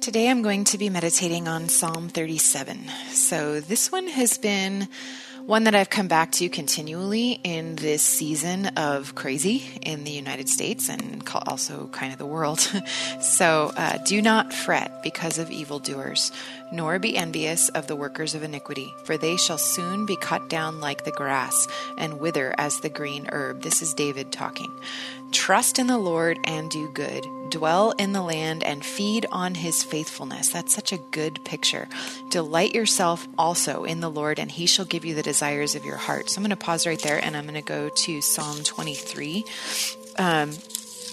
Today I'm going to be meditating on Psalm 37. So, this one has been one that I've come back to continually in this season of crazy in the United States and also kind of the world. so, uh, do not fret because of evildoers, nor be envious of the workers of iniquity, for they shall soon be cut down like the grass and wither as the green herb. This is David talking. Trust in the Lord and do good. Dwell in the land and feed on his faithfulness. That's such a good picture. Delight yourself also in the Lord, and he shall give you the desires of your heart. So I'm going to pause right there and I'm going to go to Psalm 23. Um,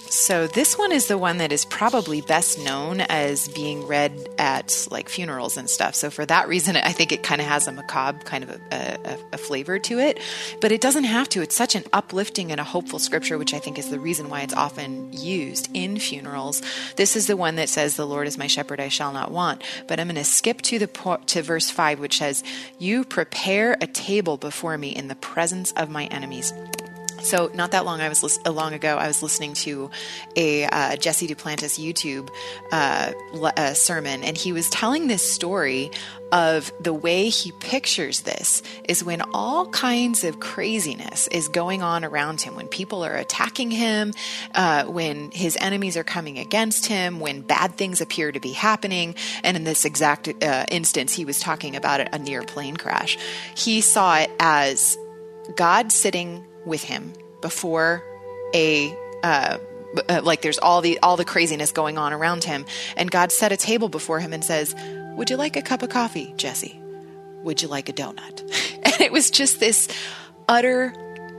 so this one is the one that is probably best known as being read at like funerals and stuff. So for that reason, I think it kind of has a macabre kind of a, a, a, flavor to it, but it doesn't have to. It's such an uplifting and a hopeful scripture, which I think is the reason why it's often used in funerals. This is the one that says, "The Lord is my shepherd; I shall not want." But I'm going to skip to the to verse five, which says, "You prepare a table before me in the presence of my enemies." So not that long I was long ago I was listening to a uh, Jesse Duplantis YouTube uh, uh, sermon, and he was telling this story of the way he pictures this is when all kinds of craziness is going on around him, when people are attacking him, uh, when his enemies are coming against him, when bad things appear to be happening. And in this exact uh, instance, he was talking about a near plane crash. He saw it as God sitting with him before a uh, uh, like there's all the all the craziness going on around him and God set a table before him and says, "Would you like a cup of coffee, Jesse? Would you like a donut?" and it was just this utter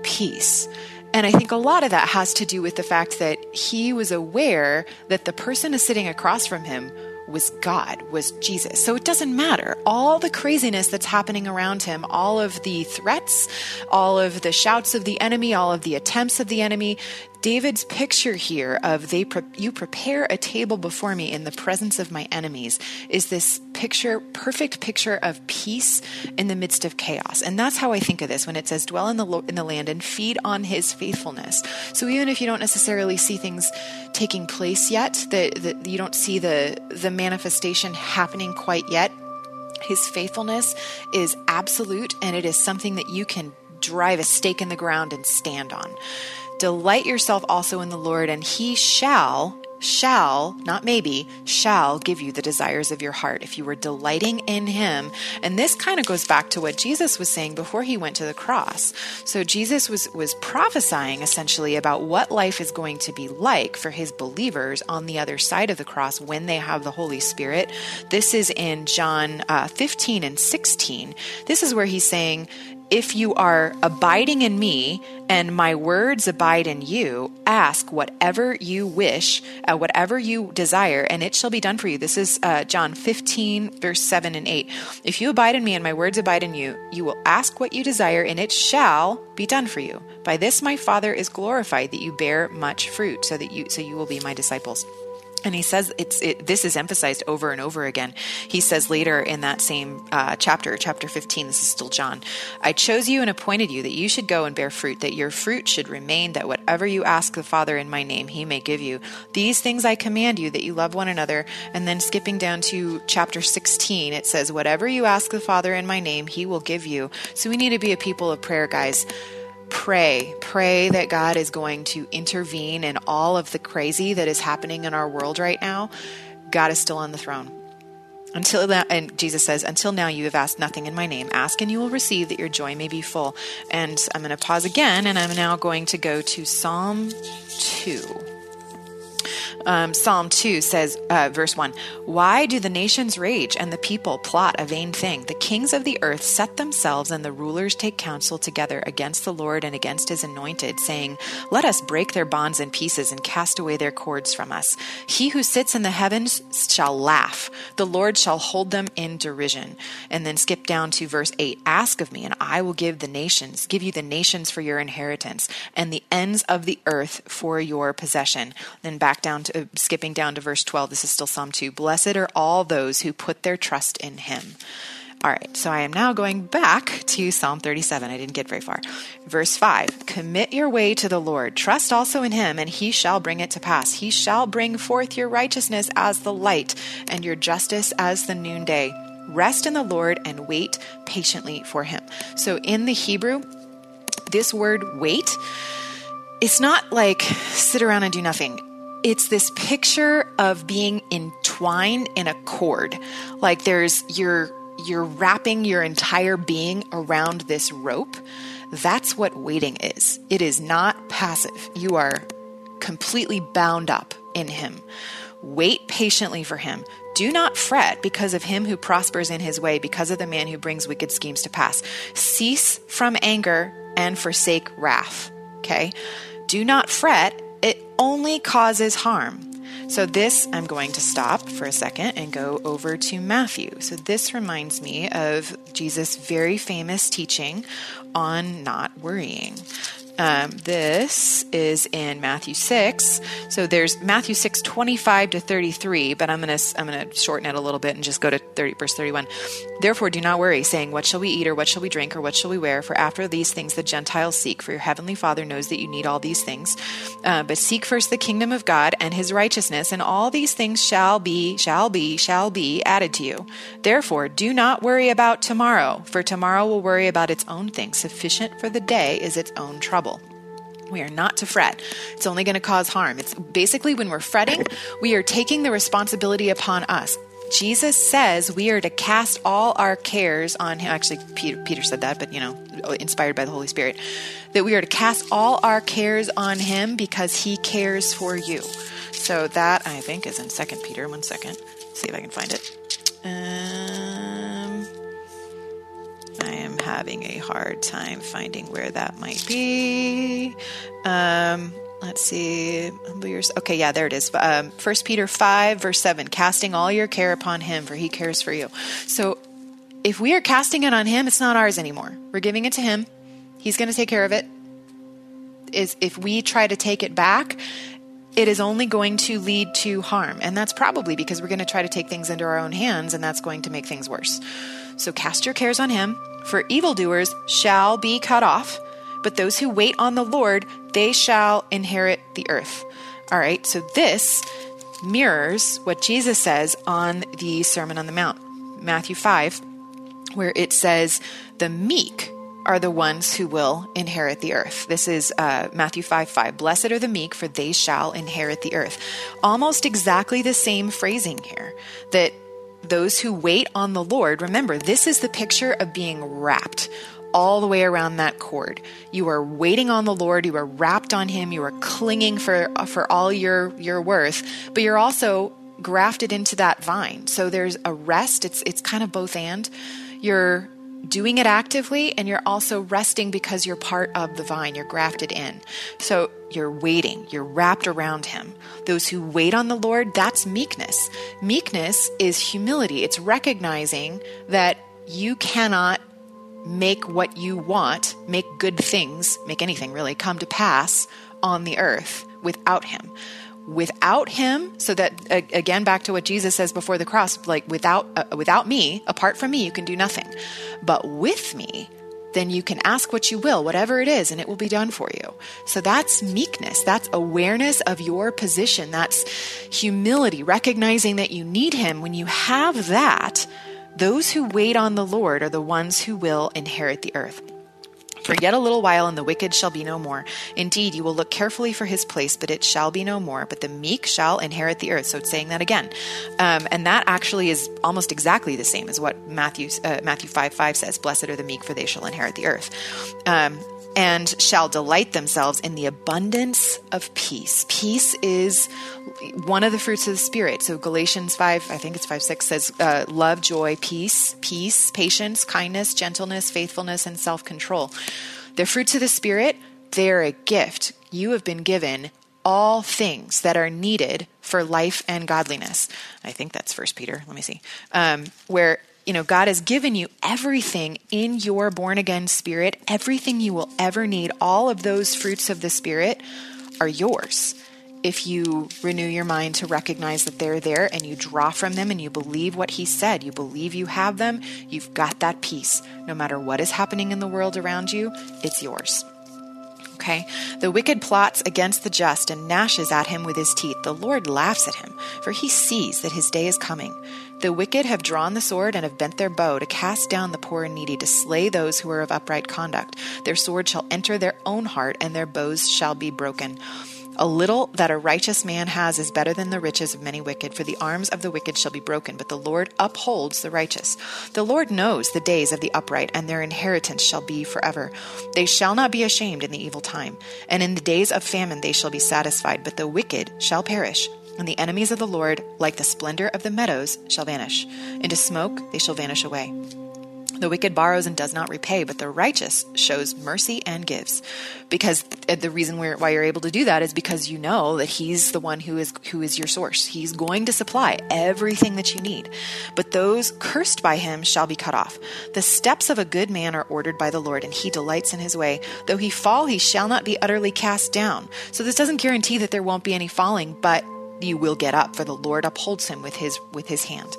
peace. And I think a lot of that has to do with the fact that he was aware that the person is sitting across from him was God, was Jesus. So it doesn't matter. All the craziness that's happening around him, all of the threats, all of the shouts of the enemy, all of the attempts of the enemy, David's picture here of they pre- you prepare a table before me in the presence of my enemies is this picture perfect picture of peace in the midst of chaos. And that's how I think of this when it says dwell in the lo- in the land and feed on his faithfulness. So even if you don't necessarily see things taking place yet, that, you don't see the the manifestation happening quite yet, his faithfulness is absolute and it is something that you can drive a stake in the ground and stand on. Delight yourself also in the Lord, and he shall, shall, not maybe, shall give you the desires of your heart if you were delighting in him. And this kind of goes back to what Jesus was saying before he went to the cross. So Jesus was, was prophesying essentially about what life is going to be like for his believers on the other side of the cross when they have the Holy Spirit. This is in John uh, 15 and 16. This is where he's saying, if you are abiding in me and my words abide in you, ask whatever you wish, uh, whatever you desire, and it shall be done for you. This is uh, John 15, verse 7 and 8. If you abide in me and my words abide in you, you will ask what you desire, and it shall be done for you. By this my Father is glorified, that you bear much fruit, so that you so you will be my disciples. And he says it's it, this is emphasized over and over again. He says later in that same uh, chapter, chapter 15, this is still John, I chose you and appointed you that you should go and bear fruit, that your fruit should remain, that whatever you ask the Father in my name, he may give you. These things I command you, that you love one another. And then skipping down to chapter 16, it says, Whatever you ask the Father in my name, he will give you. So we need to be a people of prayer, guys pray. Pray that God is going to intervene in all of the crazy that is happening in our world right now. God is still on the throne. Until that, and Jesus says, Until now you have asked nothing in my name. Ask and you will receive that your joy may be full. And I'm going to pause again, and I'm now going to go to Psalm 2 um, Psalm 2 says, uh, verse 1 Why do the nations rage and the people plot a vain thing? The kings of the earth set themselves and the rulers take counsel together against the Lord and against his anointed, saying, Let us break their bonds in pieces and cast away their cords from us. He who sits in the heavens shall laugh, the Lord shall hold them in derision. And then skip down to verse 8 Ask of me, and I will give the nations, give you the nations for your inheritance, and the ends of the earth for your possession. Then back down to uh, skipping down to verse 12, this is still Psalm 2. Blessed are all those who put their trust in him. All right, so I am now going back to Psalm 37. I didn't get very far. Verse 5 Commit your way to the Lord, trust also in him, and he shall bring it to pass. He shall bring forth your righteousness as the light, and your justice as the noonday. Rest in the Lord and wait patiently for him. So in the Hebrew, this word wait, it's not like sit around and do nothing it's this picture of being entwined in a cord. Like there's you're you're wrapping your entire being around this rope. That's what waiting is. It is not passive. You are completely bound up in him. Wait patiently for him. Do not fret because of him who prospers in his way, because of the man who brings wicked schemes to pass. Cease from anger and forsake wrath. Okay? Do not fret it only causes harm. So, this, I'm going to stop for a second and go over to Matthew. So, this reminds me of Jesus' very famous teaching on not worrying. Um, this is in Matthew 6. So there's Matthew 6, 25 to 33, but I'm going to I'm gonna shorten it a little bit and just go to 30, verse 31. Therefore, do not worry, saying, What shall we eat, or what shall we drink, or what shall we wear? For after these things the Gentiles seek, for your heavenly Father knows that you need all these things. Uh, but seek first the kingdom of God and his righteousness, and all these things shall be, shall be, shall be added to you. Therefore, do not worry about tomorrow, for tomorrow will worry about its own things. Sufficient for the day is its own trouble. We are not to fret. It's only going to cause harm. It's basically when we're fretting, we are taking the responsibility upon us. Jesus says we are to cast all our cares on him. Actually, Peter, Peter said that, but you know, inspired by the Holy Spirit, that we are to cast all our cares on him because he cares for you. So that I think is in Second Peter. One second, see if I can find it. Um, having a hard time finding where that might be. Um, let's see. Okay, yeah, there it is. Um, 1 Peter 5, verse 7 casting all your care upon him, for he cares for you. So if we are casting it on him, it's not ours anymore. We're giving it to him. He's going to take care of it. Is if we try to take it back, it is only going to lead to harm. And that's probably because we're going to try to take things into our own hands, and that's going to make things worse. So cast your cares on him, for evildoers shall be cut off, but those who wait on the Lord, they shall inherit the earth. All right, so this mirrors what Jesus says on the Sermon on the Mount, Matthew 5, where it says, The meek are the ones who will inherit the earth. This is uh, Matthew 5 5. Blessed are the meek, for they shall inherit the earth. Almost exactly the same phrasing here that those who wait on the Lord, remember, this is the picture of being wrapped all the way around that cord. You are waiting on the Lord, you are wrapped on him, you are clinging for for all your your worth, but you're also grafted into that vine. So there's a rest, it's it's kind of both and. You're doing it actively and you're also resting because you're part of the vine, you're grafted in. So you're waiting, you're wrapped around him. Those who wait on the Lord, that's meekness. Meekness is humility, it's recognizing that you cannot make what you want, make good things, make anything really, come to pass on the earth without him without him so that again back to what jesus says before the cross like without uh, without me apart from me you can do nothing. But with me then you can ask what you will whatever it is and it will be done for you. So that's meekness. That's awareness of your position. That's humility recognizing that you need him. When you have that those who wait on the lord are the ones who will inherit the earth for yet a little while, and the wicked shall be no more. Indeed, you will look carefully for his place, but it shall be no more. But the meek shall inherit the earth. So it's saying that again, um, and that actually is almost exactly the same as what Matthew uh, Matthew five five says: "Blessed are the meek, for they shall inherit the earth." Um, and shall delight themselves in the abundance of peace. Peace is one of the fruits of the Spirit. So Galatians 5, I think it's 5 6 says, uh, love, joy, peace, peace, patience, kindness, gentleness, faithfulness, and self control. The fruits of the Spirit, they're a gift. You have been given all things that are needed for life and godliness. I think that's First Peter. Let me see. Um, where you know, God has given you everything in your born again spirit, everything you will ever need. All of those fruits of the spirit are yours. if you renew your mind to recognize that they're there and you draw from them and you believe what he said, you believe you have them, you've got that peace. No matter what is happening in the world around you, it's yours. Okay? The wicked plots against the just and gnashes at him with his teeth. The Lord laughs at him, for he sees that his day is coming. The wicked have drawn the sword and have bent their bow to cast down the poor and needy, to slay those who are of upright conduct. Their sword shall enter their own heart, and their bows shall be broken. A little that a righteous man has is better than the riches of many wicked, for the arms of the wicked shall be broken, but the Lord upholds the righteous. The Lord knows the days of the upright, and their inheritance shall be forever. They shall not be ashamed in the evil time, and in the days of famine they shall be satisfied, but the wicked shall perish. And the enemies of the Lord, like the splendor of the meadows, shall vanish. Into smoke they shall vanish away. The wicked borrows and does not repay, but the righteous shows mercy and gives. Because the reason why you're able to do that is because you know that He's the one who is who is your source. He's going to supply everything that you need. But those cursed by Him shall be cut off. The steps of a good man are ordered by the Lord, and He delights in His way. Though he fall, he shall not be utterly cast down. So this doesn't guarantee that there won't be any falling, but you will get up for the lord upholds him with his with his hand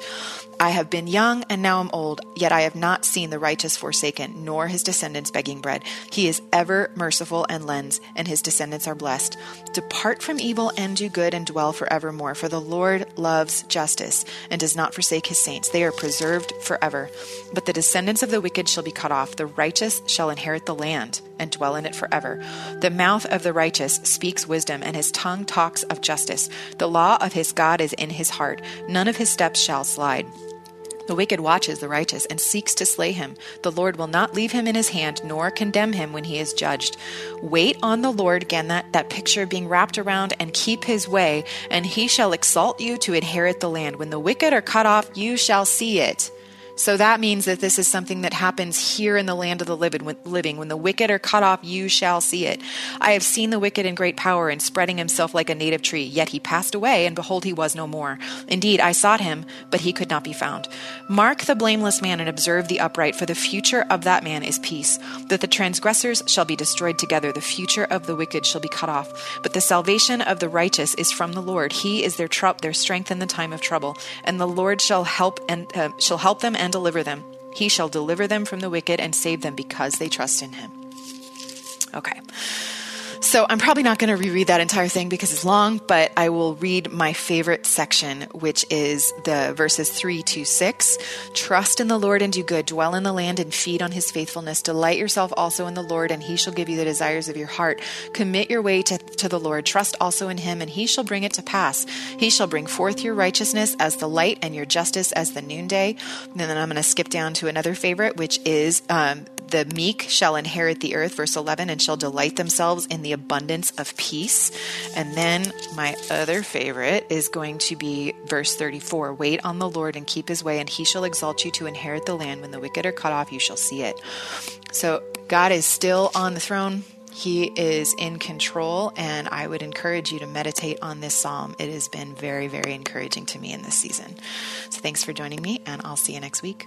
I have been young and now am old, yet I have not seen the righteous forsaken, nor his descendants begging bread. He is ever merciful and lends, and his descendants are blessed. Depart from evil and do good and dwell forevermore, for the Lord loves justice and does not forsake his saints. They are preserved forever. But the descendants of the wicked shall be cut off. The righteous shall inherit the land and dwell in it forever. The mouth of the righteous speaks wisdom, and his tongue talks of justice. The law of his God is in his heart. None of his steps shall slide. The wicked watches the righteous and seeks to slay him. The Lord will not leave him in his hand, nor condemn him when he is judged. Wait on the Lord, again, that, that picture being wrapped around, and keep his way, and he shall exalt you to inherit the land. When the wicked are cut off, you shall see it. So that means that this is something that happens here in the land of the living. When the wicked are cut off, you shall see it. I have seen the wicked in great power and spreading himself like a native tree. Yet he passed away, and behold, he was no more. Indeed, I sought him, but he could not be found. Mark the blameless man and observe the upright, for the future of that man is peace. That the transgressors shall be destroyed together, the future of the wicked shall be cut off. But the salvation of the righteous is from the Lord. He is their, tr- their strength in the time of trouble, and the Lord shall help and uh, shall help them and and deliver them. He shall deliver them from the wicked and save them because they trust in him. Okay. So I'm probably not going to reread that entire thing because it's long, but I will read my favorite section, which is the verses 3 to 6. Trust in the Lord and do good. Dwell in the land and feed on his faithfulness. Delight yourself also in the Lord, and he shall give you the desires of your heart. Commit your way to, to the Lord. Trust also in him, and he shall bring it to pass. He shall bring forth your righteousness as the light and your justice as the noonday. And then I'm going to skip down to another favorite, which is um, the meek shall inherit the earth, verse 11, and shall delight themselves in the abundance of peace. And then my other favorite is going to be verse 34 Wait on the Lord and keep his way, and he shall exalt you to inherit the land. When the wicked are cut off, you shall see it. So God is still on the throne. He is in control, and I would encourage you to meditate on this psalm. It has been very, very encouraging to me in this season. So, thanks for joining me, and I'll see you next week.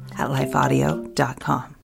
at lifeaudio.com.